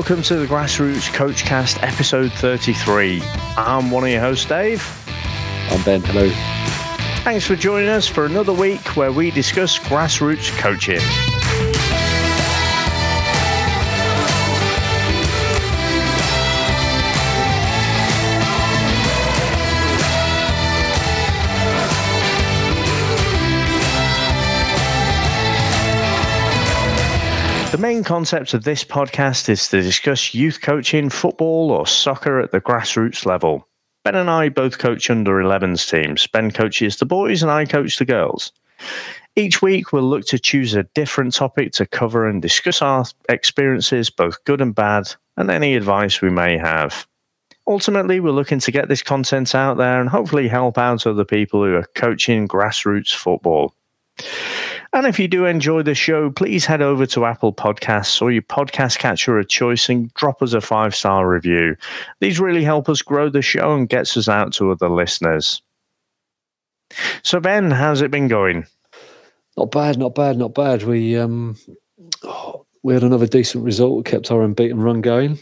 welcome to the Grassroots Coachcast, episode 33. I'm one of your hosts, Dave. I'm Ben. Hello. Thanks for joining us for another week where we discuss grassroots coaching. Main concept of this podcast is to discuss youth coaching, football, or soccer at the grassroots level. Ben and I both coach under 11s teams. Ben coaches the boys and I coach the girls. Each week, we'll look to choose a different topic to cover and discuss our experiences, both good and bad, and any advice we may have. Ultimately, we're looking to get this content out there and hopefully help out other people who are coaching grassroots football. And if you do enjoy the show, please head over to Apple Podcasts or your podcast catcher of choice and drop us a five star review. These really help us grow the show and gets us out to other listeners. So Ben, how's it been going? Not bad, not bad, not bad. We um, oh, we had another decent result. We kept our unbeaten run going,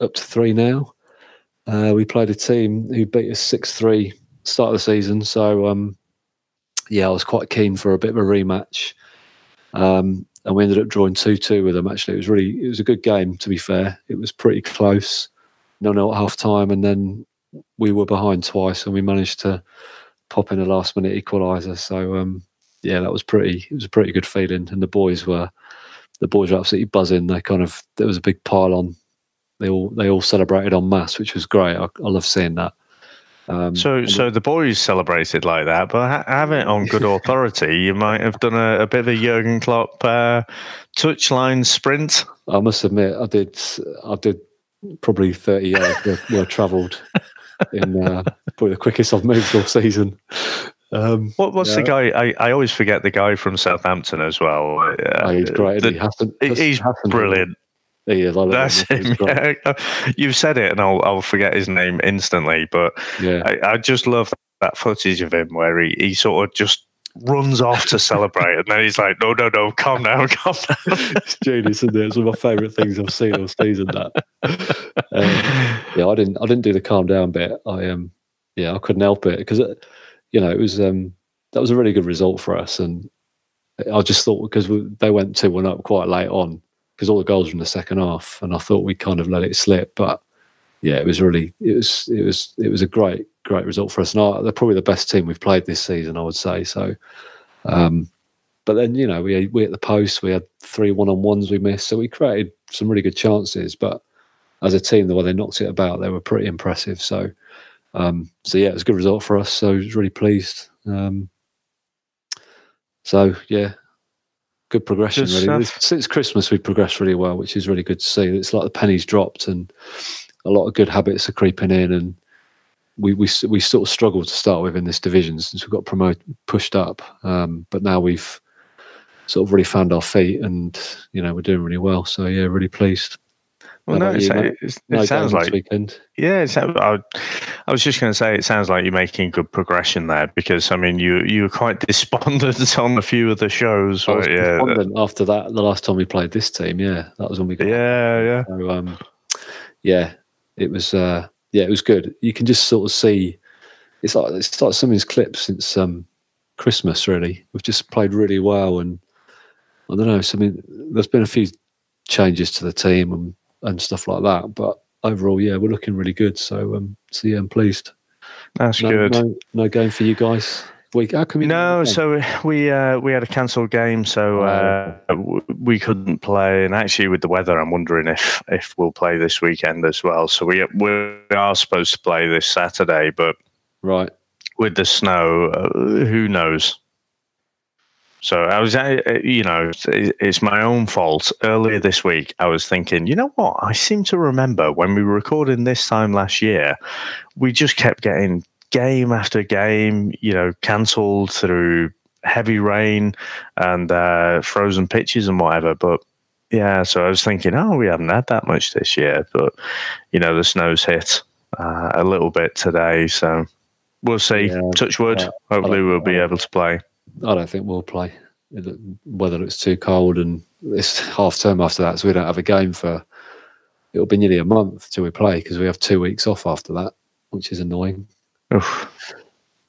up to three now. Uh, we played a team who beat us six three start of the season, so um, yeah, I was quite keen for a bit of a rematch. Um, and we ended up drawing 2 2 with them, actually. It was really, it was a good game, to be fair. It was pretty close. No, no, at half time. And then we were behind twice and we managed to pop in a last minute equaliser. So, um, yeah, that was pretty, it was a pretty good feeling. And the boys were, the boys were absolutely buzzing. They kind of, there was a big pile on. They all, they all celebrated en masse, which was great. I, I love seeing that. Um, so, so the boys celebrated like that, but ha- have it on good authority. you might have done a, a bit of a Jurgen Klopp uh, touchline sprint. I must admit, I did. I did probably thirty yards travelled in uh, probably the quickest I've moved all season. Um, what, what's yeah. the guy? I, I always forget the guy from Southampton as well. Uh, oh, he's great. The, he he's brilliant. He is. I That's him. Yeah. You've said it, and I'll I'll forget his name instantly. But yeah, I, I just love that footage of him where he, he sort of just runs off to celebrate, and then he's like, "No, no, no, calm down, calm down." it's genius, isn't it? It's one of my favourite things I've seen all season. That, um, yeah, I didn't, I didn't do the calm down bit. I um, yeah, I couldn't help it because, you know, it was um, that was a really good result for us, and I just thought because they went two one up quite late on, because all the goals were in the second half, and I thought we kind of let it slip. But yeah, it was really it was it was it was a great great result for us. And they're probably the best team we've played this season, I would say. So, um, but then you know we we at the post we had three one on ones we missed, so we created some really good chances. But as a team, the way they knocked it about, they were pretty impressive. So, um, so yeah, it was a good result for us. So I was really pleased. Um, so yeah, good progression good really. Since Christmas, we've progressed really well, which is really good to see. It's like the pennies dropped, and a lot of good habits are creeping in, and we we we sort of struggled to start with in this division since we got promoted, pushed up, um, but now we've sort of really found our feet, and you know we're doing really well. So yeah, really pleased. Well, no, it, it, it sounds like weekend. Yeah, I, I, was just going to say it sounds like you're making good progression there because I mean you you were quite despondent on a few of the shows. I was despondent yeah. after that. The last time we played this team, yeah, that was when we got. Yeah, yeah. So, um, yeah, it was. Uh, yeah, it was good. You can just sort of see. It's like it's like some of his clips since um, Christmas. Really, we've just played really well, and I don't know. So, I mean, there's been a few changes to the team and and stuff like that. But overall, yeah, we're looking really good. So, um, so yeah, I'm pleased. That's no, good. No, no game for you guys. Week. How come no, so we uh, we had a cancelled game, so uh, we couldn't play. And actually, with the weather, I'm wondering if if we'll play this weekend as well. So we we are supposed to play this Saturday, but right with the snow, uh, who knows? So I was, uh, uh, you know, it's my own fault. Earlier this week, I was thinking, you know what? I seem to remember when we were recording this time last year, we just kept getting game after game, you know, cancelled through heavy rain and uh, frozen pitches and whatever. But yeah, so I was thinking, oh, we haven't had that much this year, but you know, the snow's hit uh, a little bit today, so we'll see. Yeah, Touch wood. Yeah, Hopefully, we'll be able to play. I don't think we'll play. Whether it's too cold and it's half term after that, so we don't have a game for it'll be nearly a month till we play because we have two weeks off after that, which is annoying. Oof.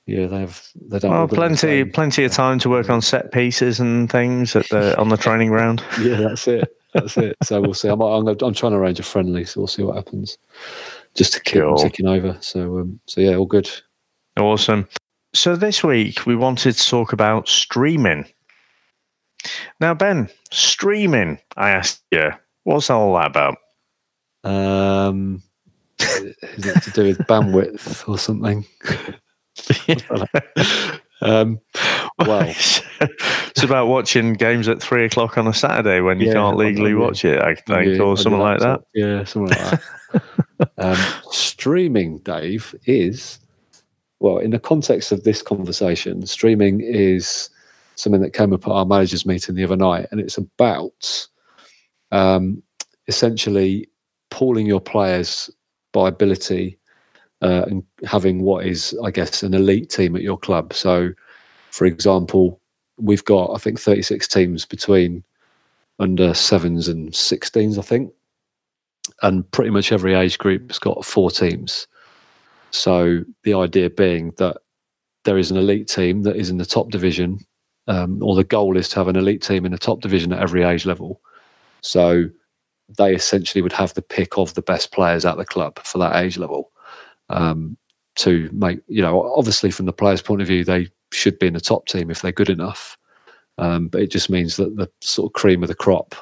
Yeah, they have. They don't. Well, plenty, plenty of time to work on set pieces and things at the on the training ground. Yeah, that's it. That's it. So we'll see. I'm, I'm, I'm trying to arrange a friendly, so we'll see what happens. Just to keep Cool. ticking over. So, um, so yeah, all good. Awesome. So this week we wanted to talk about streaming. Now, Ben, streaming. I asked you, what's all that about? Um, is it to do with bandwidth or something? um, well, it's about watching games at three o'clock on a Saturday when you Yeah, can't legally watch it. I think, yeah, or something like that. Yeah, something like that. um, streaming, Dave, is well in the context of this conversation. Streaming is something that came up at our managers' meeting the other night, and it's about um, essentially pooling your players by ability uh, and having what is, I guess, an elite team at your club. So, for example, we've got I think 36 teams between under sevens and 16s, I think. And pretty much every age group's got four teams. So the idea being that there is an elite team that is in the top division, um, or the goal is to have an elite team in the top division at every age level. So they essentially would have the pick of the best players at the club for that age level. Um, to make, you know, obviously from the players' point of view, they should be in the top team if they're good enough. Um, but it just means that the sort of cream of the crop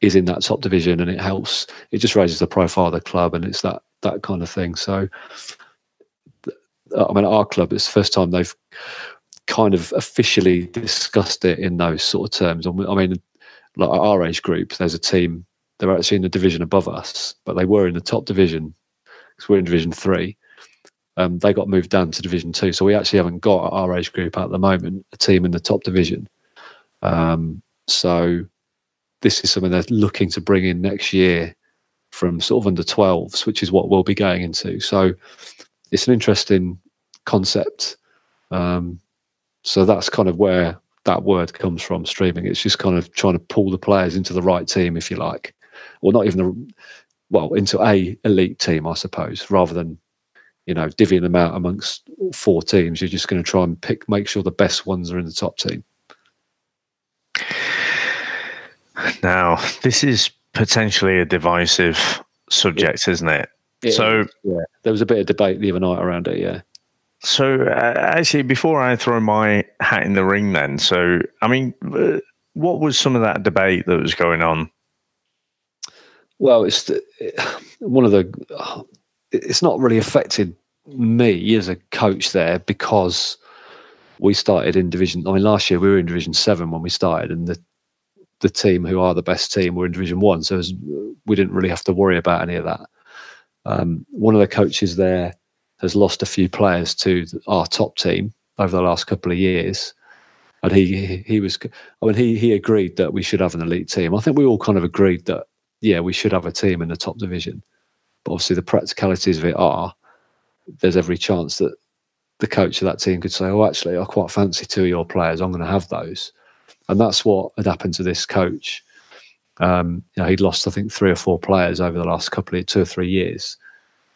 is in that top division, and it helps. It just raises the profile of the club, and it's that that kind of thing. So, I mean, our club it's the first time they've kind of officially discussed it in those sort of terms. I mean- like our age group, there's a team they're actually in the division above us, but they were in the top division because we're in Division Three. Um, they got moved down to Division Two, so we actually haven't got our age group at the moment a team in the top division. Um, so this is something they're looking to bring in next year from sort of under 12s, which is what we'll be going into. So it's an interesting concept. Um, so that's kind of where that word comes from streaming. It's just kind of trying to pull the players into the right team, if you like, or not even the well into a elite team, I suppose, rather than you know divvying them out amongst four teams. You're just going to try and pick, make sure the best ones are in the top team. Now, this is potentially a divisive subject, isn't it? So- yeah, there was a bit of debate the other night around it. Yeah. So, uh, actually, before I throw my hat in the ring, then, so I mean, uh, what was some of that debate that was going on? Well, it's the, one of the. It's not really affected me as a coach there because we started in division. I mean, last year we were in Division Seven when we started, and the the team who are the best team were in Division One, so was, we didn't really have to worry about any of that. Um, one of the coaches there has lost a few players to our top team over the last couple of years, and he he was. I mean, he he agreed that we should have an elite team. I think we all kind of agreed that yeah, we should have a team in the top division. But obviously, the practicalities of it are there's every chance that the coach of that team could say, "Oh, actually, I quite fancy two of your players. I'm going to have those," and that's what had happened to this coach. Um, you know, he'd lost, I think, three or four players over the last couple of two or three years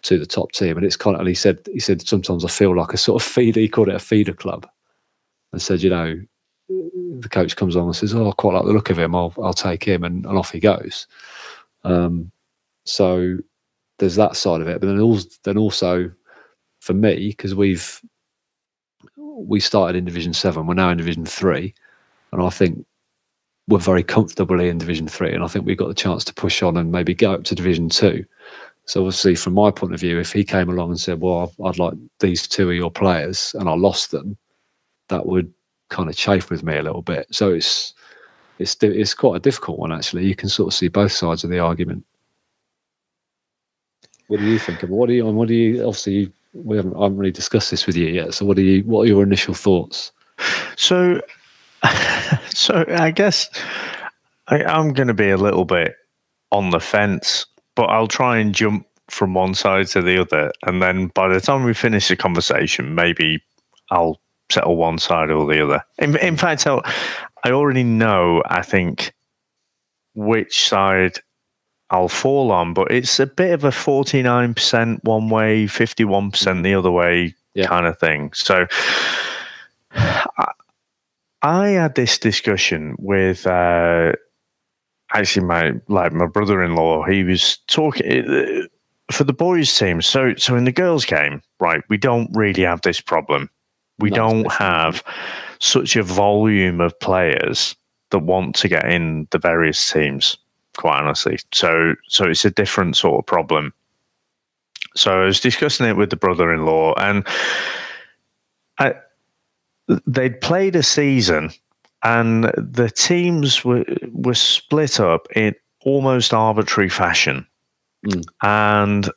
to the top team, and it's kind of. He said, he said, sometimes I feel like a sort of feeder. He called it a feeder club, and said, you know, the coach comes on and says, "Oh, I quite like the look of him. I'll I'll take him," and, and off he goes. Um, so there's that side of it, but then also, then also for me because we've we started in Division Seven, we're now in Division Three, and I think we're very comfortably in Division Three, and I think we've got the chance to push on and maybe go up to Division Two. So obviously, from my point of view, if he came along and said, "Well, I'd like these two of your players," and I lost them, that would kind of chafe with me a little bit. So it's it's it's quite a difficult one actually. You can sort of see both sides of the argument. What do you think of? What do you? What do you? Obviously, we haven't. I haven't really discussed this with you yet. So, what do you? What are your initial thoughts? So, so I guess I, I'm going to be a little bit on the fence, but I'll try and jump from one side to the other, and then by the time we finish the conversation, maybe I'll settle one side or the other. In, in fact, I'll, I already know. I think which side I'll fall on, but it's a bit of a 49% one way, 51% mm-hmm. the other way yeah. kind of thing. So I, I had this discussion with uh, actually my like my brother-in-law. He was talking uh, for the boys' team. So so in the girls' game, right? We don't really have this problem. We Not don't have such a volume of players that want to get in the various teams quite honestly. So so it's a different sort of problem. So I was discussing it with the brother-in-law, and they'd played a season, and the teams were were split up in almost arbitrary fashion, mm. and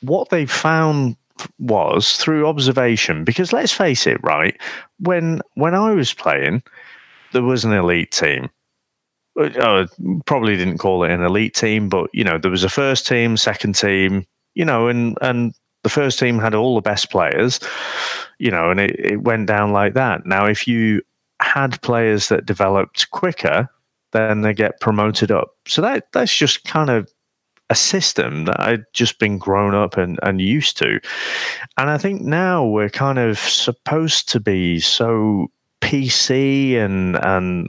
what they found was through observation because let's face it right when when i was playing there was an elite team uh, probably didn't call it an elite team, but you know there was a first team, second team, you know, and and the first team had all the best players, you know, and it, it went down like that. Now, if you had players that developed quicker, then they get promoted up. So that that's just kind of a system that I'd just been grown up and, and used to. And I think now we're kind of supposed to be so PC and and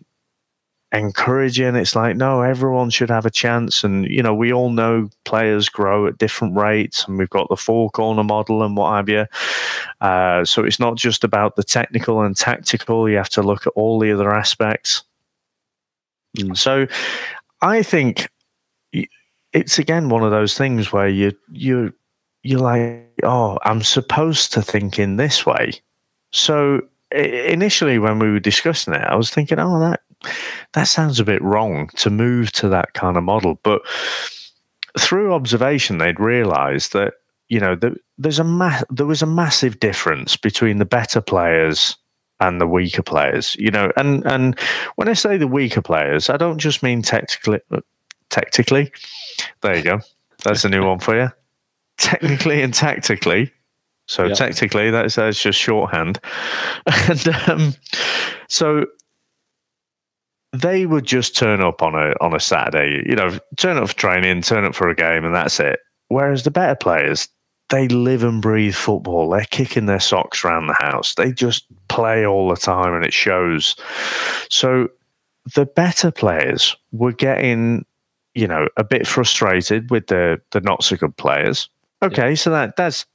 encouraging. It's like, no, everyone should have a chance. And, you know, we all know players grow at different rates, and we've got the four corner model and what have you. Uh, so it's not just about the technical and tactical, you have to look at all the other aspects. Mm. So I think it's again one of those things where you you you're like, oh, I'm supposed to think in this way. So initially, when we were discussing it, I was thinking, oh, that that sounds a bit wrong to move to that kind of model. But through observation, they'd realised that you know the, there's a ma- there was a massive difference between the better players and the weaker players. You know, and and when I say the weaker players, I don't just mean technically. Tactically, there you go. That's a new one for you. Technically and tactically. So yep. technically, that's, that's just shorthand. And um, so they would just turn up on a on a Saturday, you know, turn up for training, turn up for a game, and that's it. Whereas the better players, they live and breathe football. They're kicking their socks around the house. They just play all the time, and it shows. So the better players were getting, you know, a bit frustrated with the the not so good players. Okay, yeah. so that that's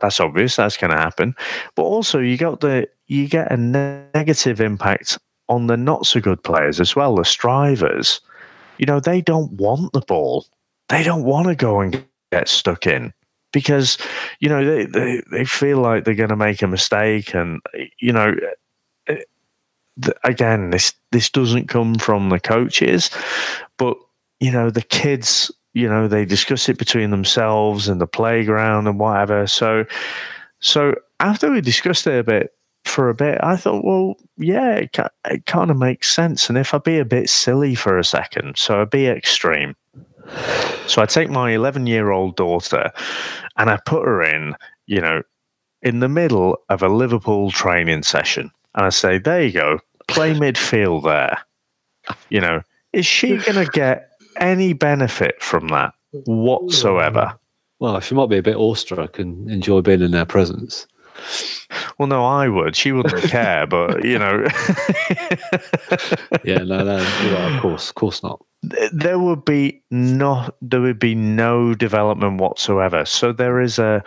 that's obvious. That's going to happen. But also, you got the you get a negative impact on the not so good players as well, the strivers. You know, they don't want the ball. They don't want to go and get stuck in because, you know, they, they, they feel like they're going to make a mistake. And, you know, eh, again, this, this doesn't come from the coaches, but, you know, the kids, you know, they discuss it between themselves and the playground and whatever. So, so after we discussed it a bit, for a bit, I thought, well, yeah, it, it kind of makes sense. And if I be a bit silly for a second, so I be extreme. So I take my 11 year old daughter and I put her in, you know, in the middle of a Liverpool training session. And I say, there you go, play midfield there. You know, is she going to get any benefit from that whatsoever? Well, she might be a bit awestruck and enjoy being in their presence. Well, no, I would. She wouldn't care, but you know. yeah, no, no, of course, of course not. There would be not. There would be no development whatsoever. So there is a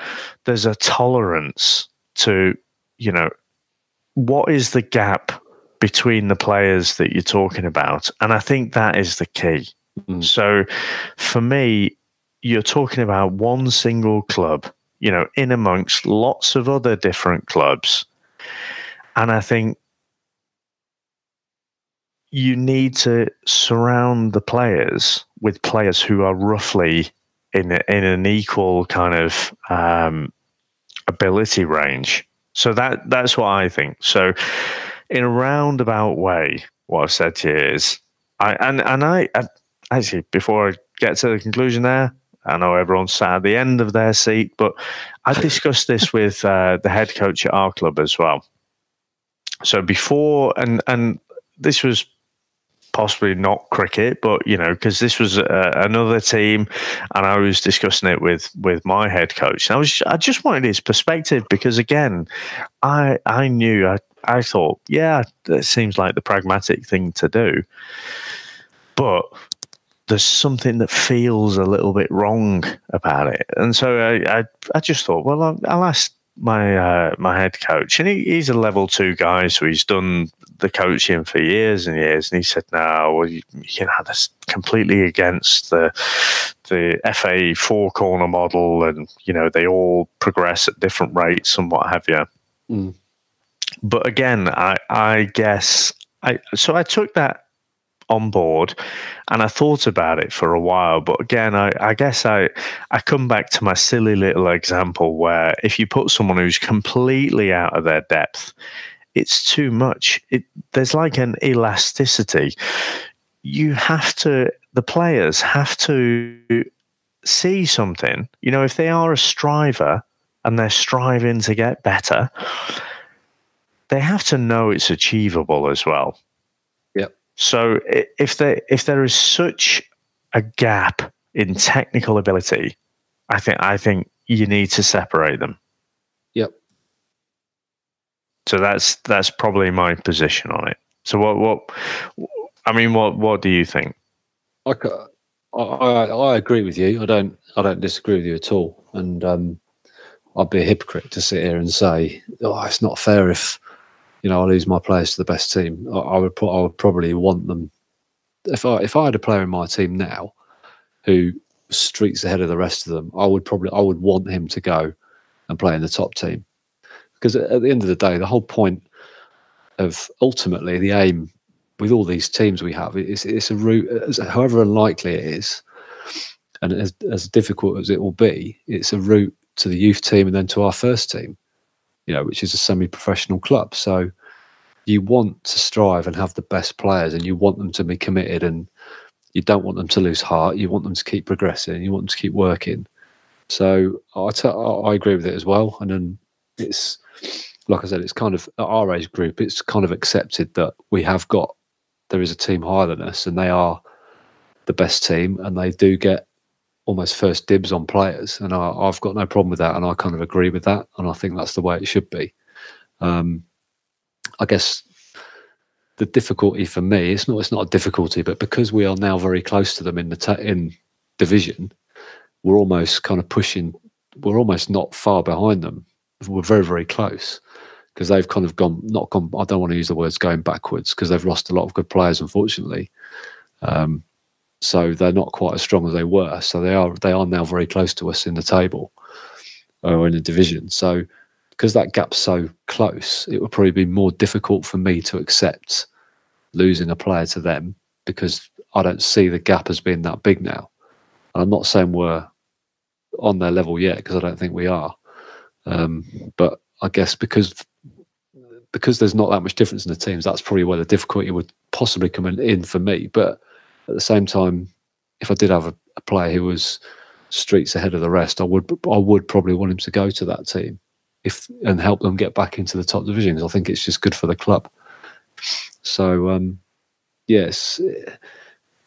there's a tolerance to you know what is the gap between the players that you're talking about, and I think that is the key. Mm. So for me, you're talking about one single club you know, in amongst lots of other different clubs. And I think you need to surround the players with players who are roughly in a, in an equal kind of um, ability range. So that that's what I think. So in a roundabout way, what I've said to you is, I and and I, I actually before I get to the conclusion there, I know everyone's sat at the end of their seat, but I discussed this with uh, the head coach at our club as well. So before, and and this was possibly not cricket, but you know, because this was uh, another team, and I was discussing it with with my head coach. And I was I just wanted his perspective because again, I I knew I I thought yeah, that seems like the pragmatic thing to do, but there's something that feels a little bit wrong about it, and so I I, I just thought, well, I'll, I'll ask my uh, my head coach, and he, he's a level two guy, so he's done the coaching for years and years. And he said, "No, well, you, you know, that's completely against the the FA four corner model, and you know they all progress at different rates and what have you." Mm. But again, I I guess I so I took that on board and I thought about it for a while. But again, I, I, guess I, I come back to my silly little example where if you put someone who's completely out of their depth, it's too much. It, there's like an elasticity. You have to, the players have to see something. You know, if they are a striver and they're striving to get better, they have to know it's achievable as well. So if there if there is such a gap in technical ability, I think I think you need to separate them. Yep. So that's that's probably my position on it. So what what I mean what what do you think? I I, I agree with you. I don't I don't disagree with you at all. And um, I'd be a hypocrite to sit here and say, "Oh, it's not fair if you know, I lose my players to the best team, I, I would I would probably want them. If I if I had a player in my team now who streets ahead of the rest of them, I would probably I would want him to go and play in the top team. Because at the end of the day, the whole point of ultimately the aim with all these teams we have is it's a route, however unlikely it is, and as, as difficult as it will be, it's a route to the youth team and then to our first team you know, which is a semi-professional club. So you want to strive and have the best players, and you want them to be committed, and you don't want them to lose heart. You want them to keep progressing. You want them to keep working. So I, t- I agree with it as well. And then it's like I said, it's kind of at our age group. It's kind of accepted that we have got there is a team higher than us, and they are the best team, and they do get almost first dibs on players, and I, have got no problem with that, and I kind of agree with that, and I think that's the way it should be. Um, I guess the difficulty for me it's not it's not a difficulty, but because we are now very close to them in the ta- in division, we're almost kind of pushing. We're almost not far behind them. We're very very close because they've kind of gone not gone. I don't want to use the words going backwards because they've lost a lot of good players, unfortunately. Um, so they're not quite as strong as they were. So they are they are now very close to us in the table or in the division. So because that gap's so close, it would probably be more difficult for me to accept losing a player to them because I don't see the gap as being that big now. And I'm not saying we're on their level yet because I don't think we are. Um, but I guess because because there's not that much difference in the teams, that's probably where the difficulty would possibly come in for me. But at the same time, if I did have a, a player who was streets ahead of the rest, I would I would probably want him to go to that team if and help them get back into the top divisions. I think it's just good for the club. So um, yes,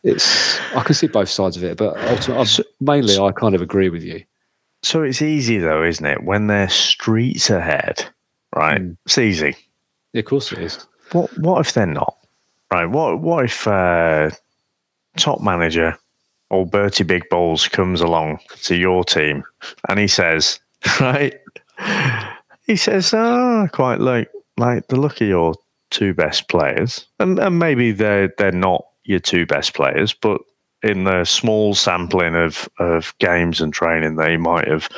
it's I can see both sides of it, but ultimately, mainly I kind of agree with you. So it's easy though, isn't it? When they're streets ahead, right? Mm. It's easy. Yeah, of course it is. What What if they're not? Right? What What if uh, top manager, old Bertie Big Balls, comes along to your team and he says, right? He says, oh, quite like like the look of your two best players. And, and maybe they're they're not your two best players, but in the small sampling of, of games and training they might have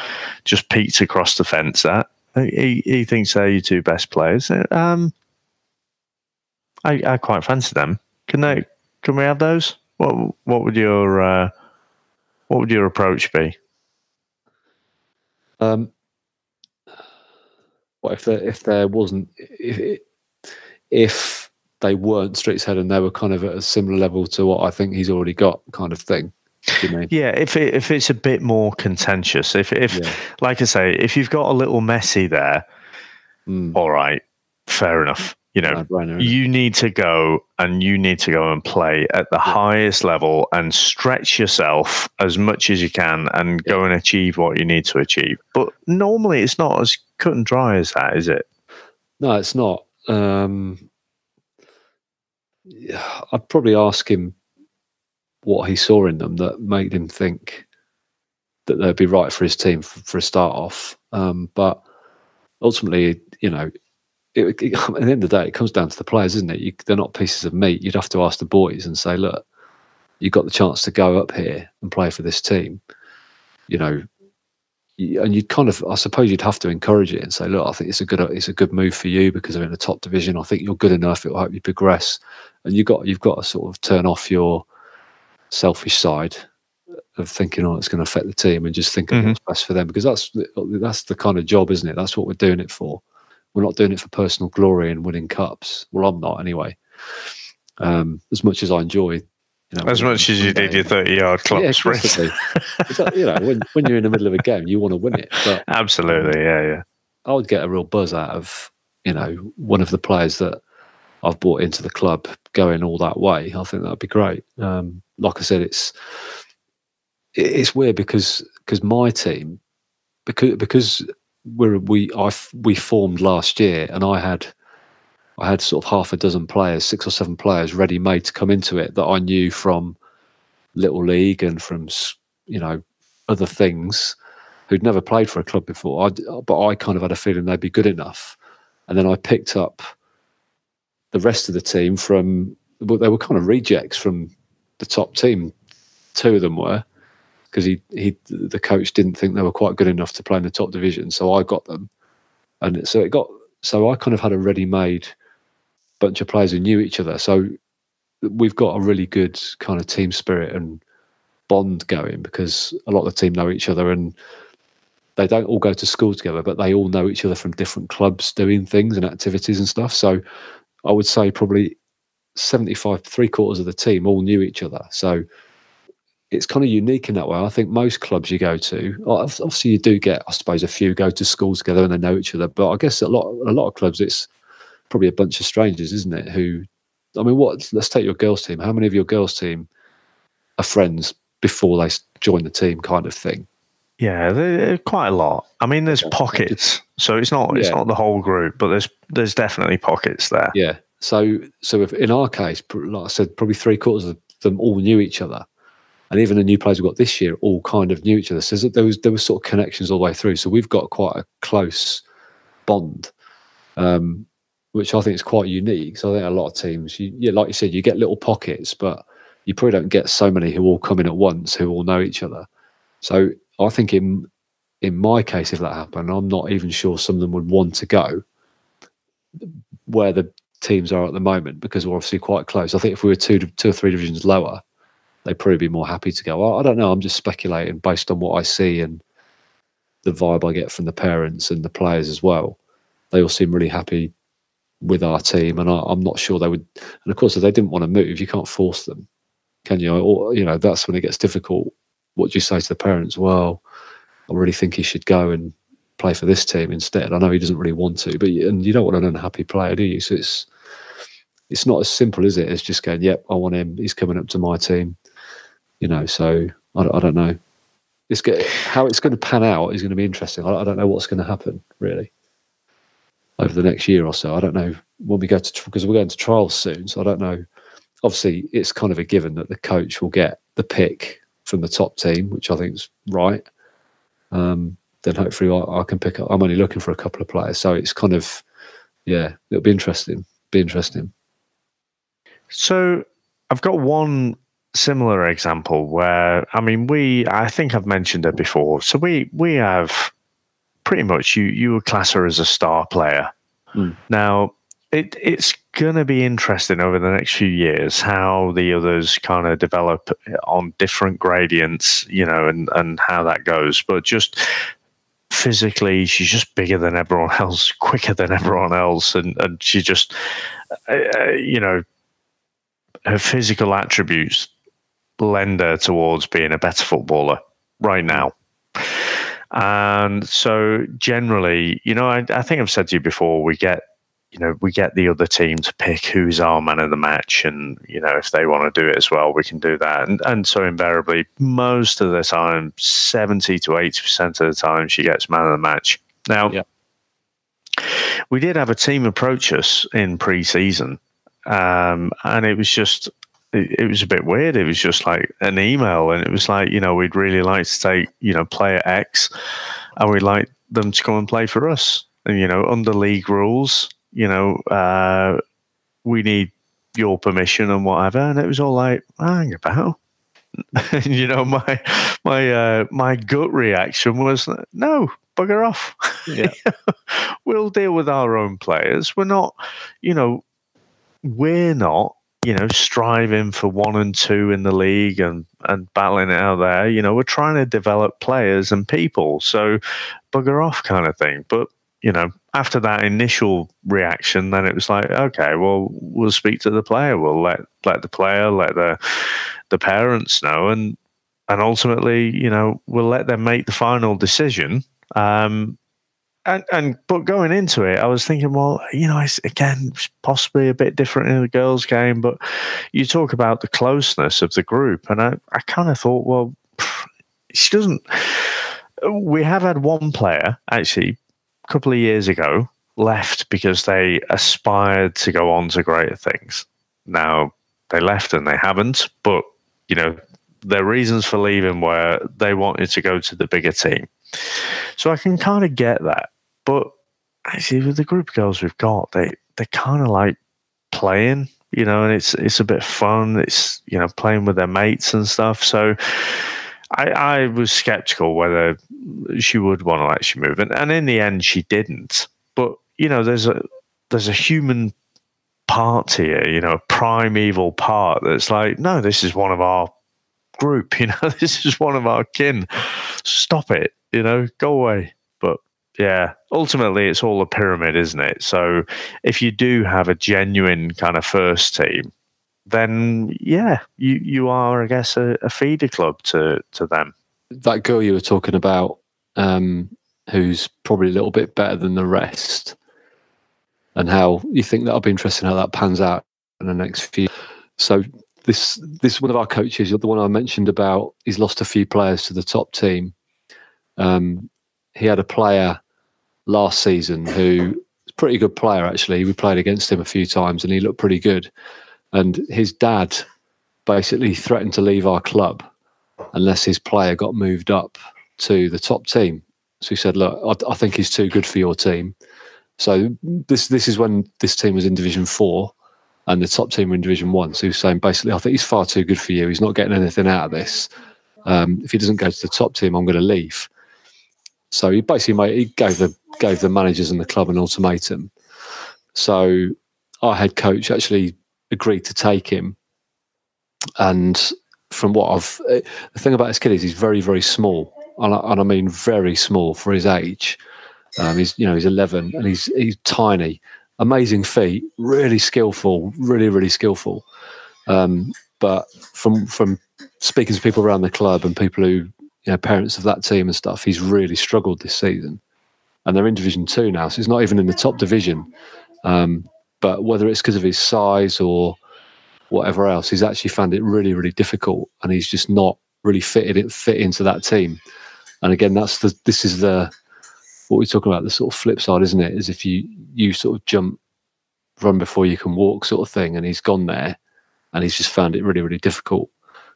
just peeked across the fence at. He, he thinks they're your two best players. Um, I, I quite fancy them. Can they? Can we have those? What what would your uh, what would your approach be? Um, what if there if there wasn't if if they weren't streets ahead and they were kind of at a similar level to what I think he's already got, kind of thing. Yeah, if it, if it's a bit more contentious, if if yeah. like I say, if you've got a little messy there, mm. all right, fair enough. You know, you need to go and you need to go and play at the yeah. highest level and stretch yourself as much as you can and yeah. go and achieve what you need to achieve. But normally it's not as cut and dry as that, is it? No, it's not. Um, I'd probably ask him what he saw in them that made him think that they'd be right for his team for, for a start off. Um, but ultimately, you know, it, it, at the end of the day, it comes down to the players, isn't it? You, they're not pieces of meat. You'd have to ask the boys and say, look, you got the chance to go up here and play for this team. You know, and you'd kind of, I suppose, you'd have to encourage it and say, look, I think it's a good, it's a good move for you because they're in the top division. I think you're good enough. It will help you progress, and you've got, you've got to sort of turn off your selfish side of thinking, oh, it's going to affect the team, and just think mm-hmm. what's best for them because that's that's the kind of job, isn't it? That's what we're doing it for. We're not doing it for personal glory and winning cups. Well, I'm not anyway. Um, as much as I enjoy, you know, as much as you did your 30 yard club yeah, sprint. you know, when, when you're in the middle of a game, you want to win it. But, Absolutely, yeah, yeah. I would get a real buzz out of, you know, one of the players that I've brought into the club going all that way. I think that'd be great. Um, like I said, it's it's weird because because my team because because we're, we I we formed last year and I had I had sort of half a dozen players, six or seven players ready made to come into it that I knew from little league and from you know other things who'd never played for a club before. I, but I kind of had a feeling they'd be good enough, and then I picked up the rest of the team from. But they were kind of rejects from the top team. Two of them were, because he he the coach didn't think they were quite good enough to play in the top division. So I got them, and so it got so I kind of had a ready-made bunch of players who knew each other. So we've got a really good kind of team spirit and bond going because a lot of the team know each other and they don't all go to school together, but they all know each other from different clubs doing things and activities and stuff. So I would say probably 75, three quarters of the team all knew each other. So it's kind of unique in that way. I think most clubs you go to, obviously you do get, I suppose, a few go to school together and they know each other. But I guess a lot, a lot of clubs, it's probably a bunch of strangers, isn't it? Who, I mean, what? Let's take your girls' team. How many of your girls' team are friends before they join the team, kind of thing? Yeah, quite a lot. I mean, there's pockets, so it's not it's yeah. not the whole group, but there's there's definitely pockets there. Yeah. So so if in our case, like I said, probably three quarters of them all knew each other and even the new players we've got this year all kind of knew each other. So there was there was sort of connections all the way through. So we've got quite a close bond, um, which I think is quite unique. So I think a lot of teams, you, yeah, like you said, you get little pockets, but you probably don't get so many who all come in at once who all know each other. So I think in in my case, if that happened, I'm not even sure some of them would want to go where the teams are at the moment because we're obviously quite close. I think if we were two two or three divisions lower, they'd probably be more happy to go. I don't know. I'm just speculating based on what I see and the vibe I get from the parents and the players as well. They all seem really happy with our team, and I, am not sure they would. And of course, if they didn't want to move, you can't force them, can you? Or you know, that's when it gets difficult. What do you say to the parents? Well, I really think he should go and play for this team instead. I know he doesn't really want to, but and you don't want an unhappy player, do you? So it's it's not as simple, is it? It's just going, yep, I want him. He's coming up to my team you know, so I, I don't know. It's how it's going to pan out is going to be interesting. I, I don't know what's going to happen really over the next year or so. I don't know when we go to because we're going to trials soon, so I don't know. Obviously, it's kind of a given that the coach will get the pick from the top team, which I think is right. Um, then hopefully I, I, can pick up. I'm only looking for a couple of players, so it's kind of yeah, it'll be interesting. Be interesting. So I've got one similar example where I mean we I think I've mentioned it before. So we we have pretty much you you would class her as a star player. Mm. Now it it's gonna be interesting over the next few years how the others kind of develop on different gradients, you know, and and how that goes. But just physically she's just bigger than everyone else quicker than everyone else and and she just uh, uh you know her physical attributes lender towards being a better footballer right now. And so, generally, you know, I, I, think I've said to you before, we get you know, we get the other team to pick who's our man of the match, and you know, if they want to do it as well, we can do that. And and so invariably, most of the time, seventy to eighty percent of the time, she gets man of the match. Now, Yeah. we did have a team approach us in pre-season, um, and it was just. It, it was a bit weird. It was just like an email, and it was like, you know, we'd really like to take, you know, player X, and we'd like them to come and play for us. And you know, under league rules, you know, uh, we need your permission and whatever. And it was all like, hang about. and you know, my my uh, my gut reaction was no, bugger off. Yeah. we'll deal with our own players. We're not, you know, we're not, you know, striving for one and two in the league and and battling it out there. You know, we're trying to develop players and people. So bugger off kind of thing. But you know, after that initial reaction, then it was like, okay, well, we'll speak to the player. We'll let let the player, let the the parents know, and and ultimately, you know, we'll let them make the final decision. Um, and and but going into it, I was thinking, well, you know, it's again possibly a bit different in the girls' game, but you talk about the closeness of the group, and I I kind of thought, well, she doesn't. We have had one player actually a couple of years ago left because they aspired to go on to greater things. Now they left and they haven't, but you know their reasons for leaving were they wanted to go to the bigger team. So I can kind of get that, but actually with the group of girls we've got, they they kind of like playing, you know, and it's it's a bit fun. It's you know playing with their mates and stuff. So I, I was skeptical whether she would want to actually move, and, and in the end, she didn't. But you know, there's a there's a human part here, you know, a primeval part that's like, no, this is one of our group, you know, this is one of our kin. Stop it, you know, go away. Yeah, ultimately, it's all a pyramid, isn't it? So if you do have a genuine kind of first team, then yeah, you you are, I guess, a, a feeder club to to them. That girl you were talking about, um, who's probably a little bit better than the rest, and how you think that'll be interesting how that pans out in the next few. So this this one of our coaches, the one I mentioned about, he's lost a few players to the top team. Um, he had a player last season who was a pretty good player actually. We played against him a few times and he looked pretty good. And his dad basically threatened to leave our club unless his player got moved up to the top team. So he said, "Look, I, I think he's too good for your team." So this this is when this team was in Division Four, and the top team were in Division One. So he was saying basically, "I think he's far too good for you. He's not getting anything out of this. Um, if he doesn't go to the top team, I'm going to leave." So he basically made, he gave the gave the managers and the club an ultimatum. So our head coach actually agreed to take him, and from what I've the thing about this kid is he's very very small, and I, and I mean very small for his age. Um, he's you know he's 11 and he's he's tiny, amazing feet, really skillful, really really skillful. Um, but from from speaking to people around the club and people who you know parents of that team and stuff, he's really struggled this season. And they're in Division Two now, so he's not even in the top division. Um, but whether it's because of his size or whatever else, he's actually found it really really difficult, and he's just not really fitted it fit into that team. And again, that's the this is the what we're talking about the sort of flip side, isn't it? Is if you you sort of jump, run before you can walk, sort of thing, and he's gone there, and he's just found it really really difficult.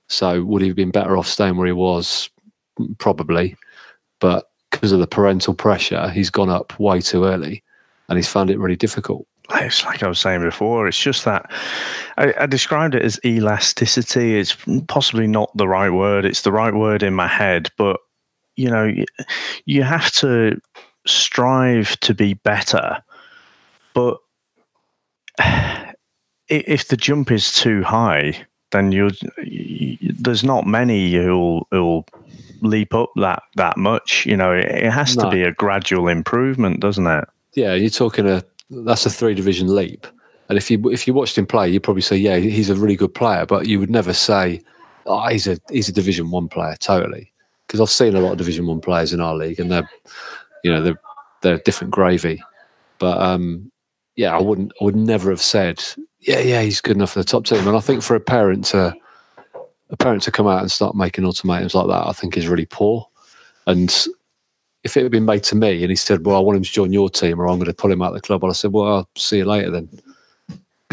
So would he have been better off staying where he was? Probably, but because of the parental pressure, he's gone up way too early, and he's found it really difficult. It's like I was saying before. It's just that I, I, described it as elasticity. It's possibly not the right word. It's the right word in my head, but you know, you, you have to strive to be better. But if the jump is too high, then you there's not many who'll who'll leap up that that much. You know, it, it has no. to be a gradual improvement, doesn't it? Yeah, you're talking a that's a three division leap. And if you if you watched him play, you'd probably say, yeah, he's a really good player. But you would never say, oh, he's a he's a Division One player totally. Because I've seen a lot of Division One players in our league, and they're you know they're they're different gravy. But um, yeah, I wouldn't, I would never have said, yeah, yeah, he's good enough for the top team. And I think for a parent to, a parent to come out and start making ultimatums like that, I think is really poor. And if it had been made to me and he said, well, I want him to join your team or I'm going to pull him out of the club, I said, well, I'll see you later then.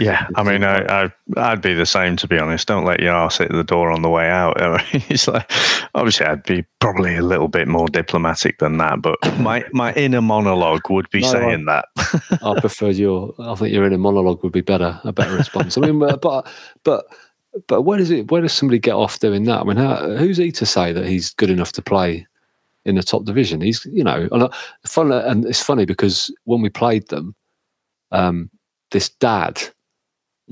Yeah, I mean, I, I would be the same to be honest. Don't let your ass hit the door on the way out. I mean, it's like obviously I'd be probably a little bit more diplomatic than that, but my my inner monologue would be no, saying I, that. I prefer your. I think your inner monologue would be better, a better response. I mean, but but but where does it? Where does somebody get off doing that? I mean, how, who's he to say that he's good enough to play in the top division? He's you know, and fun and it's funny because when we played them, um, this dad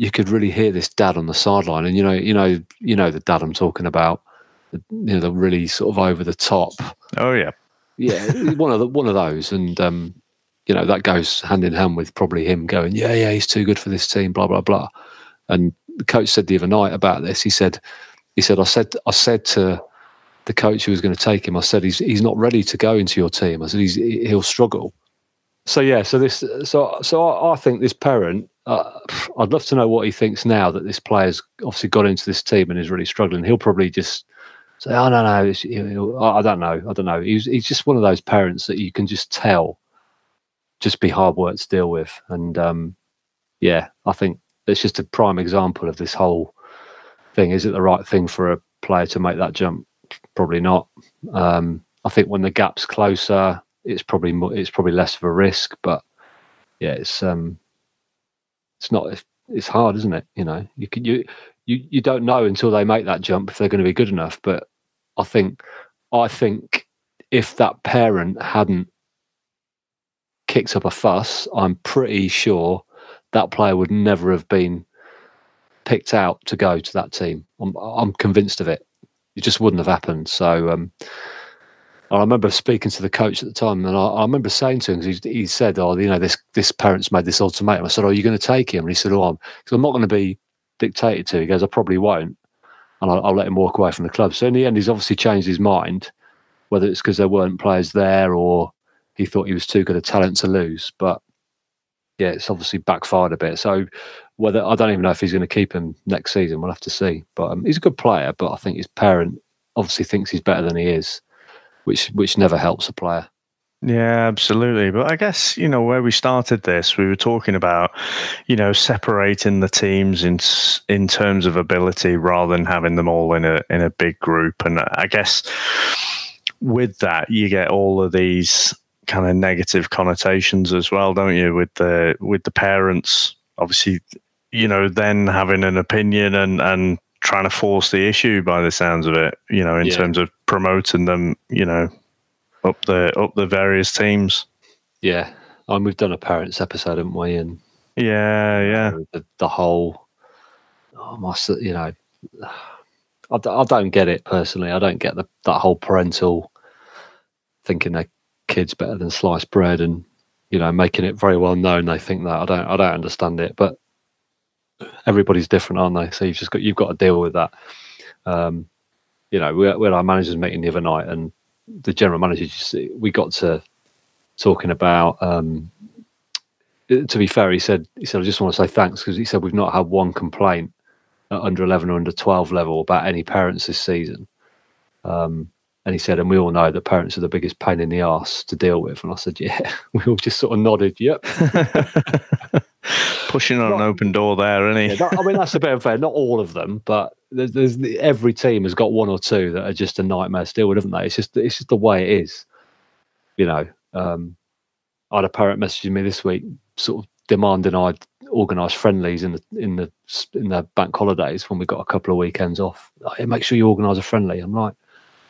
you could really hear this dad on the sideline, and you know, you know, you know the dad I'm talking about. You know, the really sort of over the top. Oh yeah, yeah, one of the one of those, and um, you know that goes hand in hand with probably him going, yeah, yeah, he's too good for this team, blah blah blah. And the coach said the other night about this. He said, he said, I said, I said to the coach who was going to take him, I said he's he's not ready to go into your team. I said he's he'll struggle. So yeah, so this, so so I, I think this parent uh, I'd love to know what he thinks now that this player's obviously got into this team and is really struggling. He'll probably just say, "Oh no, no, I don't know, I don't know." He's he's just one of those parents that you can just tell, just be hard work to deal with, and um, yeah, I think it's just a prime example of this whole thing. Is it the right thing for a player to make that jump? Probably not. Um, I think when the gap's closer, it's probably it's probably less of a risk, but yeah, it's um, it's not it's hard, isn't it? You know, you can you you you don't know until they make that jump if they're going to be good enough. But I think I think if that parent hadn't kicked up a fuss, I'm pretty sure that player would never have been picked out to go to that team. I'm I'm convinced of it. It just wouldn't have happened. So um, I remember speaking to the coach at the time, and I, I remember saying to him, he, he, said, "Oh, you know, this this parent's made this ultimatum." I said, "Oh, are you going to take him?" And he said, "Oh, I'm, cause I'm not going to be dictated to." He goes, "I probably won't, and I'll, I'll, let him walk away from the club." So in the end, he's obviously changed his mind, whether it's because there weren't players there or he thought he was too good a talent to lose. But yeah, it's obviously backfired a bit. So whether I don't even know if he's going to keep him next season, we'll have to see. But um, he's a good player, but I think his parent obviously thinks he's better than he is which which never helps a player. Yeah, absolutely. But I guess, you know, where we started this, we were talking about, you know, separating the teams in in terms of ability rather than having them all in a in a big group. And I guess with that, you get all of these kind of negative connotations as well, don't you? With the with the parents, obviously, you know, then having an opinion and and trying to force the issue by the sounds of it, you know, in yeah. terms of promoting them, you know, up the up the various teams. Yeah, I mean, we've done a parents episode, haven't we? And yeah, yeah, the, the whole, oh, my, you know, I, I don't get it personally. I don't get the, that whole parental thinking their kids better than sliced bread and you know making it very well known they think that. I don't I don't understand it, but everybody's different, aren't they? So you've just got you've got to deal with that. Um, you know, we, we had our managers meeting the other night, and the general manager just we got to talking about. Um, to be fair, he said he said I just want to say thanks because he said we've not had one complaint at under eleven or under twelve level about any parents this season. Um, and he said, and we all know that parents are the biggest pain in the ass to deal with. And I said, yeah. We all just sort of nodded, yep. Pushing on not, an open door there, isn't he? Yeah, that, I mean, that's a bit unfair. Not all of them, but there's, there's, every team has got one or two that are just a nightmare to deal with, haven't they? It's just it's just the way it is. You know, um, I had a parent messaging me this week, sort of demanding I organise friendlies in the in the in the bank holidays when we got a couple of weekends off. Like, hey, make sure you organise a friendly. I'm like,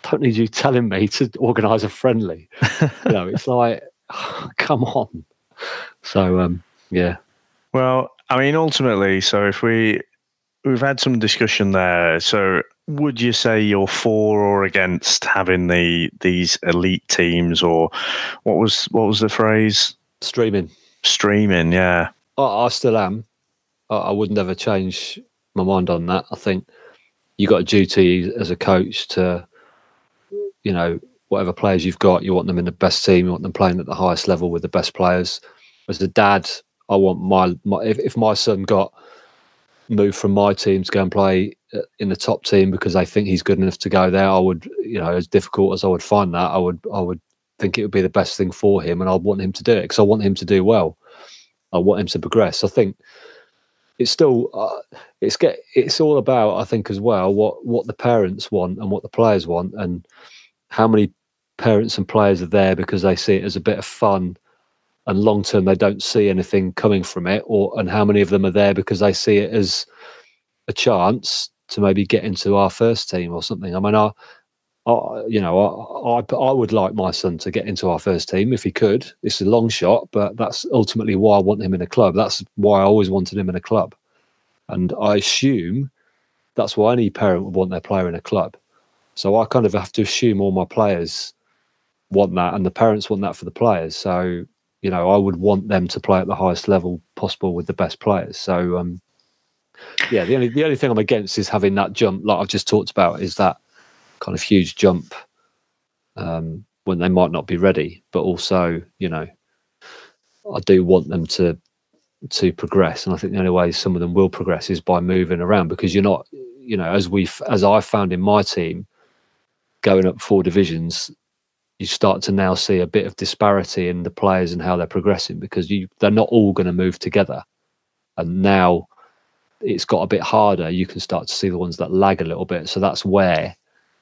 don't need you telling me to organise a friendly. you know, it's like, oh, come on. So um, yeah. Well, I mean, ultimately, so if we we've had some discussion there, so would you say you're for or against having the these elite teams, or what was what was the phrase? Streaming. Streaming, yeah. I, I still am. I, I would never change my mind on that. I think you got a duty as a coach to you know, whatever players you've got, you want them in the best team, you want them playing at the highest level with the best players. As a dad, I want my, my if, if my son got moved from my team to go and play uh, in the top team because they think he's good enough to go there, I would, you know, as difficult as I would find that, I would, I would think it would be the best thing for him, and I want him to do it because I want him to do well. I want him to progress. I think it's still, uh, it's get, it's all about, I think, as well, what what the parents want and what the players want, and how many parents and players are there because they see it as a bit of fun and long term they don't see anything coming from it or and how many of them are there because they see it as a chance to maybe get into our first team or something? I mean i, I you know I, I, I would like my son to get into our first team if he could. It's a long shot but that's ultimately why i want him in a club. That's why i always wanted him in a club. And i assume that's why any parent would want their player in a club. So i kind of have to assume all my players want that and the parents want that for the players. So you know, I would want them to play at the highest level possible with the best players. So, um, yeah, the only the only thing I'm against is having that jump, like I've just talked about, is that kind of huge jump um, when they might not be ready. But also, you know, I do want them to to progress, and I think the only way some of them will progress is by moving around because you're not, you know, as we as I found in my team, going up four divisions, you start to now see a bit of disparity in the players and how they're progressing because you they're not all going to move together. And now it's got a bit harder. You can start to see the ones that lag a little bit. So that's where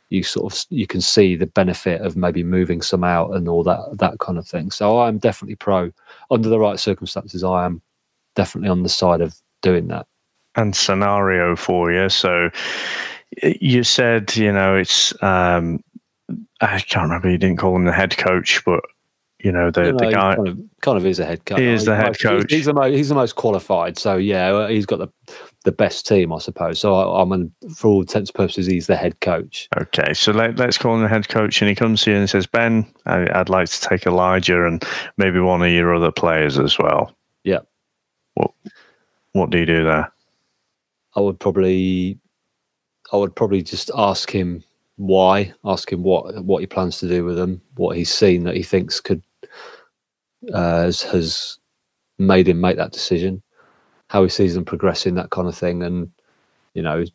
you sort of you can see the benefit of maybe moving some out and all that that kind of thing. So I'm definitely pro. Under the right circumstances, I am definitely on the side of doing that. And scenario for you. So you said, you know, it's um, I can't remember. He didn't call him the head coach, but you know the, the guy kind of, kind of is a head coach. He is the head coach. He's, he's, the most he's the most qualified. So yeah, uh, he's got the the best team, I suppose. So I, am mean, for all intents and purposes, he's the head coach. Okay, so let, us call him the head coach, and he comes here and says, "Ben, I, would like to take Elijah and maybe one of your other players as well." Yeah. What What do you do there? I would probably, I would probably just ask him why, ask him what what he plans to do with them, what he's seen that he thinks could uh, has, has made him make that decision, how he sees them progressing, that kind of thing, and you know,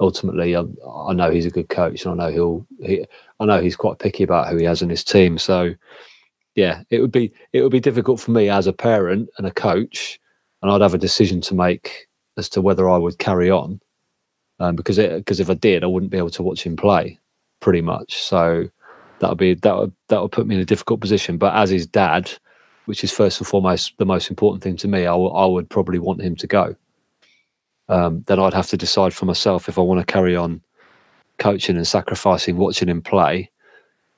ultimately, I, I know he's a good coach, and I know he'll he, I know he's quite picky about who he has in his team, so yeah, it would be it would be difficult for me as a parent and a coach, and I'd have a decision to make as to whether I would carry on um, because because if I did, I wouldn't be able to watch him play, pretty much. So that would be that would that would put me in a difficult position. But as his dad, which is first and foremost the most important thing to me, I, w- I would probably want him to go. Um, then I'd have to decide for myself if I want to carry on coaching and sacrificing watching him play,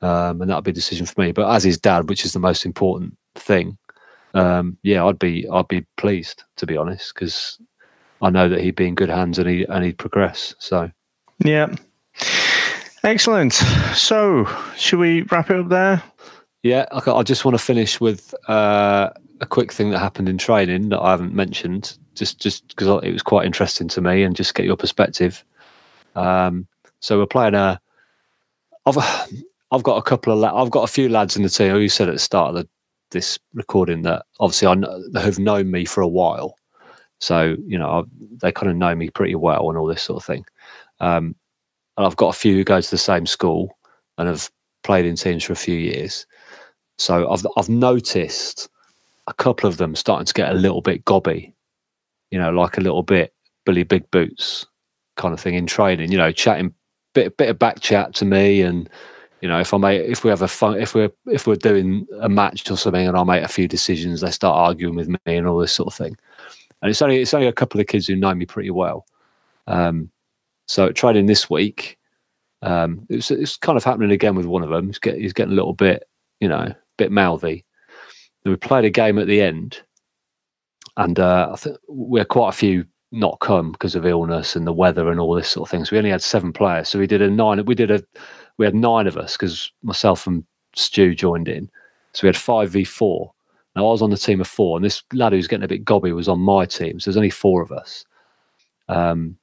um, and that would be a decision for me. But as his dad, which is the most important thing, um, yeah, I'd be I'd be pleased to be honest because I know that he'd be in good hands and he and he'd progress. So, yeah, excellent. So, should we wrap it up there? Yeah, I just want to finish with uh, a quick thing that happened in training that I haven't mentioned, just just because it was quite interesting to me, and just get your perspective. Um, so we're playing a. I've I've got a couple of la- I've got a few lads in the team. You said at the start of the, this recording that obviously I know, have known me for a while, so, you know, they kind of know me pretty well and all this sort of thing. Um, and I've got a few who go to the same school and have played in teams for a few years. So I've I've noticed a couple of them starting to get a little bit gobby, you know, like a little bit Billy Big Boots kind of thing in training. You know, chatting bit bit of back chat to me, and you know, if I make if we have a fun if we're if we're doing a match or something, and I make a few decisions, they start arguing with me and all this sort of thing and it's only it's only a couple of kids who know me pretty well. Um, so training this week, um, it's it's kind of happening again with one of them. He's, get, he's getting a little bit, you know, a bit mouthy. And we played a game at the end, and uh, I think we had quite a few not come because of illness and the weather and all this sort of things. So we only had seven players, so we did a nine. We did a we had nine of us because myself and Stu joined in, so we had five v four now, I was on the team of four, and this lad who's getting a bit gobby was on my team. So there's only four of us. Um,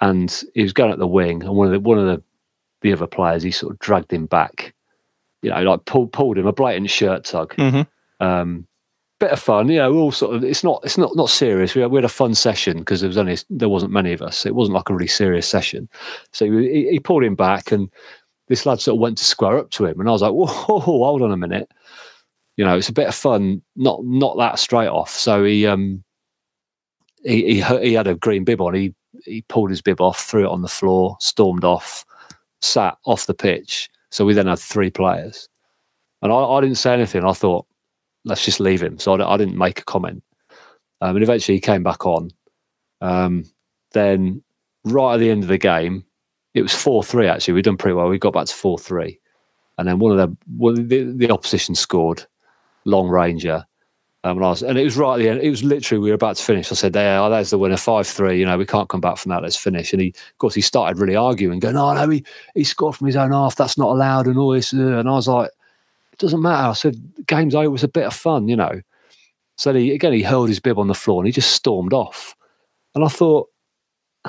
and he was going at the wing, and one of the one of the, the other players, he sort of dragged him back, you know, like pulled pulled him a blatant shirt tug. Mm-hmm. Um, bit of fun. You know, all sort of. It's not. It's not not serious. We had, we had a fun session because there was only there wasn't many of us. It wasn't like a really serious session. So he, he pulled him back, and this lad sort of went to square up to him, and I was like, "Whoa, hold on a minute." You know, it's a bit of fun, not not that straight off. So he um he he, he had a green bib on. He he pulled his bib off, threw it on the floor, stormed off, sat off the pitch. So we then had three players, and I, I didn't say anything. I thought let's just leave him. So I, I didn't make a comment. Um, and eventually he came back on. Um, then right at the end of the game, it was four three. Actually, we'd done pretty well. We got back to four three, and then one of them, well, the, the opposition scored, long ranger. Um, and, I was, and it was right at the end. It was literally we were about to finish. I said, "There, oh, there's the winner, five three. You know, we can't come back from that. Let's finish." And he, of course, he started really arguing, going, "Oh no, he he scored from his own half. That's not allowed." And all this. And I was like, "It doesn't matter. I said, game's over. It was a bit of fun, you know. So he, again, he hurled his bib on the floor and he just stormed off. And I thought,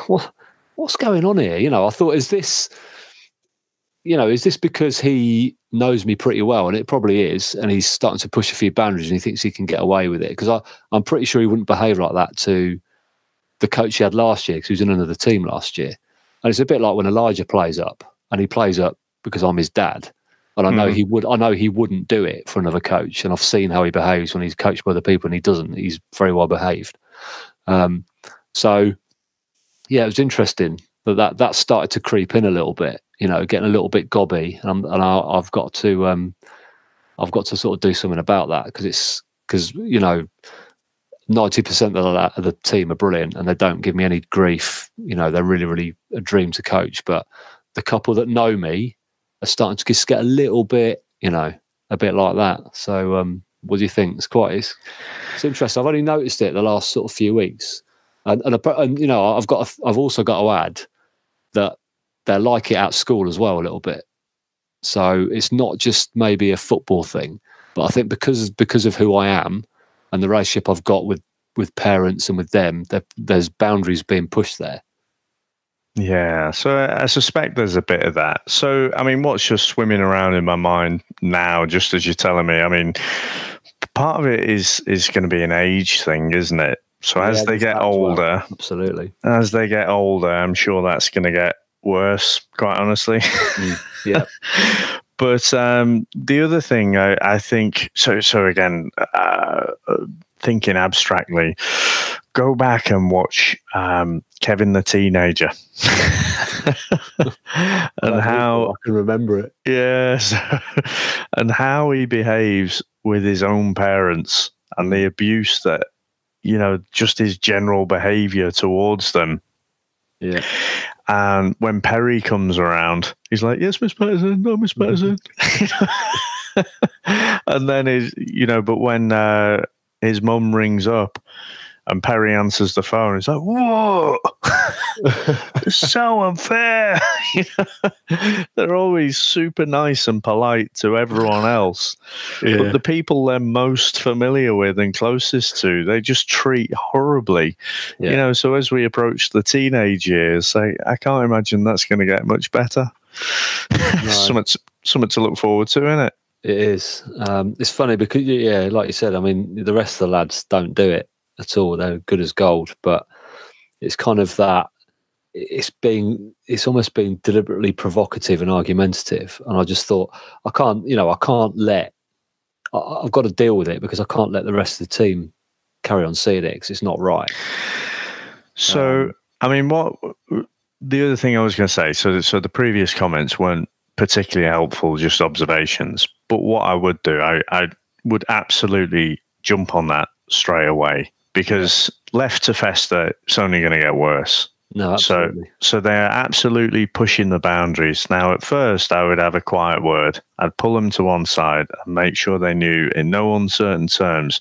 what, what's going on here? You know, I thought, is this, you know, is this because he knows me pretty well? And it probably is. And he's starting to push a few boundaries and he thinks he can get away with it. Because I'm pretty sure he wouldn't behave like that to the coach he had last year because he was in another team last year. And it's a bit like when Elijah plays up and he plays up because I'm his dad and I know mm. he would. I know he wouldn't do it for another coach. And I've seen how he behaves when he's coached by other people, and he doesn't. He's very well behaved. Um, so, yeah, it was interesting that, that that started to creep in a little bit. You know, getting a little bit gobby, and, and I, have got to, um, I've got to sort of do something about that because it's because you know, ninety percent of the, of the team are brilliant, and they don't give me any grief. You know, they're really, really a dream to coach. But the couple that know me are starting to just get a little bit, you know, a bit like that. So, um, what do you think? It's quite it's, it's interesting. I've only noticed it the last sort of few weeks, and and, and you know, I've got I've also got to add that they like it at school as well a little bit. So it's not just maybe a football thing, but I think because because of who I am and the relationship I've got with with parents and with them, there's boundaries being pushed there. Yeah, so I suspect there's a bit of that. So, I mean, what's just swimming around in my mind now, just as you're telling me? I mean, part of it is is going to be an age thing, isn't it? So as yeah, they get older, well. absolutely, as they get older, I'm sure that's going to get worse. Quite honestly, mm, yeah. but um, the other thing, I, I, think, so. So again, uh, thinking abstractly, go back and watch um, Kevin the Teenager and how I can remember it. Yes, and how he behaves with his own parents and the abuse that you know, just his general behavior towards them. Yeah. And when Perry comes around, he's like, "Yes, Miss Patterson. No, Miss Patterson." and then his, you know, but when uh, his mum rings up and Perry answers the phone. He's like, "Whoa, so unfair." they're always super nice and polite to everyone else, yeah. but the people they're most familiar with and closest to, they just treat horribly. Yeah. You know, so as we approach the teenage years, I, I can't imagine that's going to get much better. No. something, to, something to look forward to, isn't it? It is. Um, it's funny because, yeah, like you said, I mean, the rest of the lads don't do it at all. They're good as gold, but it's kind of that. It's being, it's almost being deliberately provocative and argumentative. And I just thought, I can't, you know, I can't let, I, have got to deal with it because I can't let the rest of the team carry on seeing it because it's not right. So, um, I mean, what the other thing I was going to say, so, so the previous comments weren't particularly helpful, just observations. But what I would do, I, I would absolutely jump on that straight away because left to fester, it's only going to get worse. No, absolutely. So, so they're absolutely pushing the boundaries. Now, at first, I would have a quiet word. I'd pull them to one side and make sure they knew, in no uncertain terms,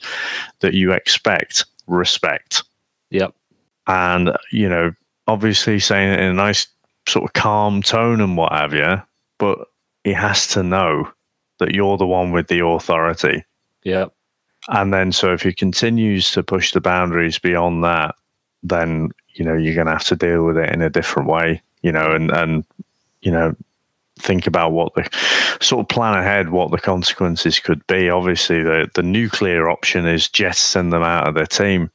that you expect respect. Yep. And you know, obviously, saying it in a nice sort of calm tone and what have you but he has to know that you're the one with the authority. Yeah. And then, so if he continues to push the boundaries beyond that, then you know you're going to have to deal with it in a different way. You know, and and you know think about what the sort of plan ahead what the consequences could be. Obviously, the the nuclear option is just send them out of their team.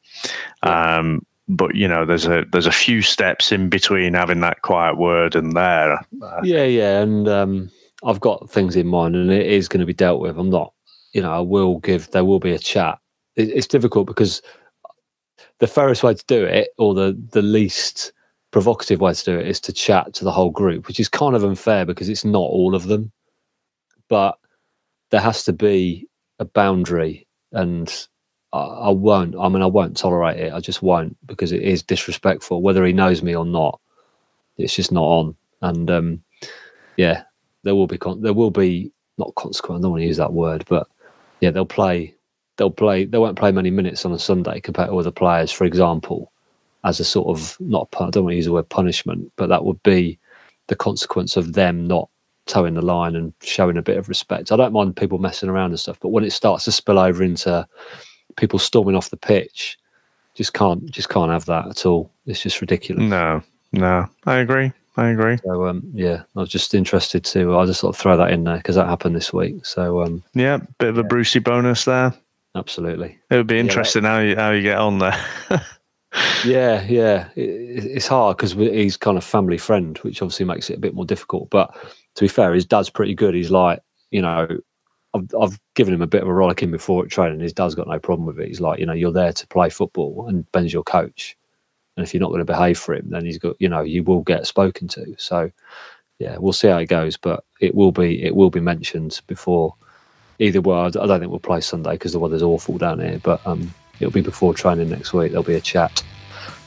Um, but you know, there's a there's a few steps in between having that quiet word and there. Yeah, yeah, and um, I've got things in mind, and it is going to be dealt with. I'm not, you know, I will give. There will be a chat. It, it's difficult because the fairest way to do it, or the the least provocative way to do it, is to chat to the whole group, which is kind of unfair because it's not all of them. But there has to be a boundary, and I, I won't. I mean, I won't tolerate it. I just won't because it is disrespectful, whether he knows me or not. It's just not on, and um, yeah, there will be con- there will be not consequence. I don't want to use that word, but yeah, they'll play they'll play they won't play many minutes on a Sunday compared to other players, for example, as a sort of not I don't want to use the word punishment, but that would be the consequence of them not toeing the line and showing a bit of respect. I don't mind people messing around and stuff, but when it starts to spill over into people storming off the pitch, just can't just can't have that at all. It's just ridiculous. No, no, I agree. I agree. So um, yeah, I was just interested to. I just sort of throw that in there because that happened this week. So um, yeah, bit of a Brucey bonus there. Absolutely. It would be interesting yeah, how you how you get on there. yeah, yeah, it, it's hard because he's kind of family friend, which obviously makes it a bit more difficult. But to be fair, his dad's pretty good. He's like, you know, I've, I've given him a bit of a rollicking before at training. His dad's got no problem with it. He's like, you know, you're there to play football, and Ben's your coach. And if you're not going to behave for him, then he's got, you know, you will get spoken to. So, yeah, we'll see how it goes, but it will be it will be mentioned before either way, I don't think we'll play Sunday because the weather's awful down here. But um, it'll be before training next week. There'll be a chat,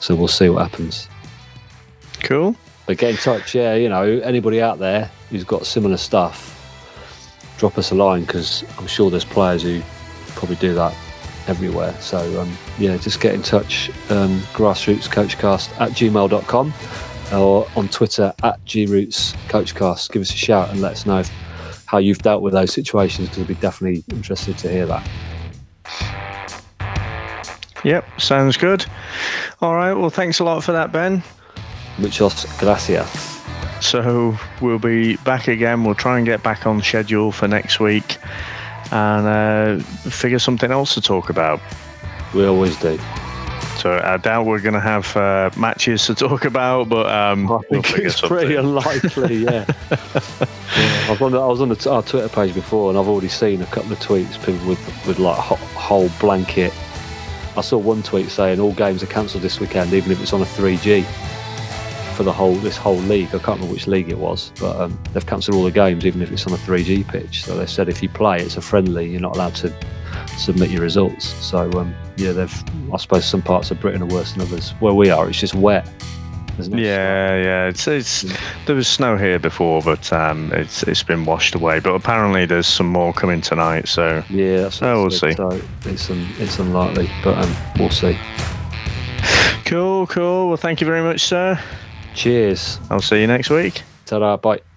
so we'll see what happens. Cool. But get in touch. Yeah, you know, anybody out there who's got similar stuff, drop us a line because I'm sure there's players who probably do that everywhere. So um, yeah, just get in touch. Um, grassrootscoachcast at gmail.com or on Twitter at grootscoachcast. Give us a shout and let us know if how you've dealt with those situations because I'd be definitely interested to hear that. Yep, sounds good. All right, well, thanks a lot for that, Ben. Muchas gracias. So we'll be back again. We'll try and get back on schedule for next week and uh, figure something else to talk about. We always do. So I doubt we're going to have uh, matches to talk about, but um, I think we'll it's pretty unlikely. Yeah. yeah. I was on, the, I was on the, our Twitter page before, and I've already seen a couple of tweets people with with like whole blanket. I saw one tweet saying all games are cancelled this weekend, even if it's on a 3G for the whole this whole league. I can't remember which league it was, but um, they've cancelled all the games, even if it's on a 3G pitch. So they said if you play, it's a friendly. You're not allowed to submit your results. So um, yeah, they've. I suppose some parts of Britain are worse than others. Where we are, it's just wet. It? Yeah, yeah. It's it's there was snow here before, but um, it's it's been washed away. But apparently, there's some more coming tonight. So yeah, that's oh, we'll see. So it's un, it's unlikely, but um, we'll see. Cool, cool. Well, thank you very much, sir. Cheers. I'll see you next week. Ta-da, bye.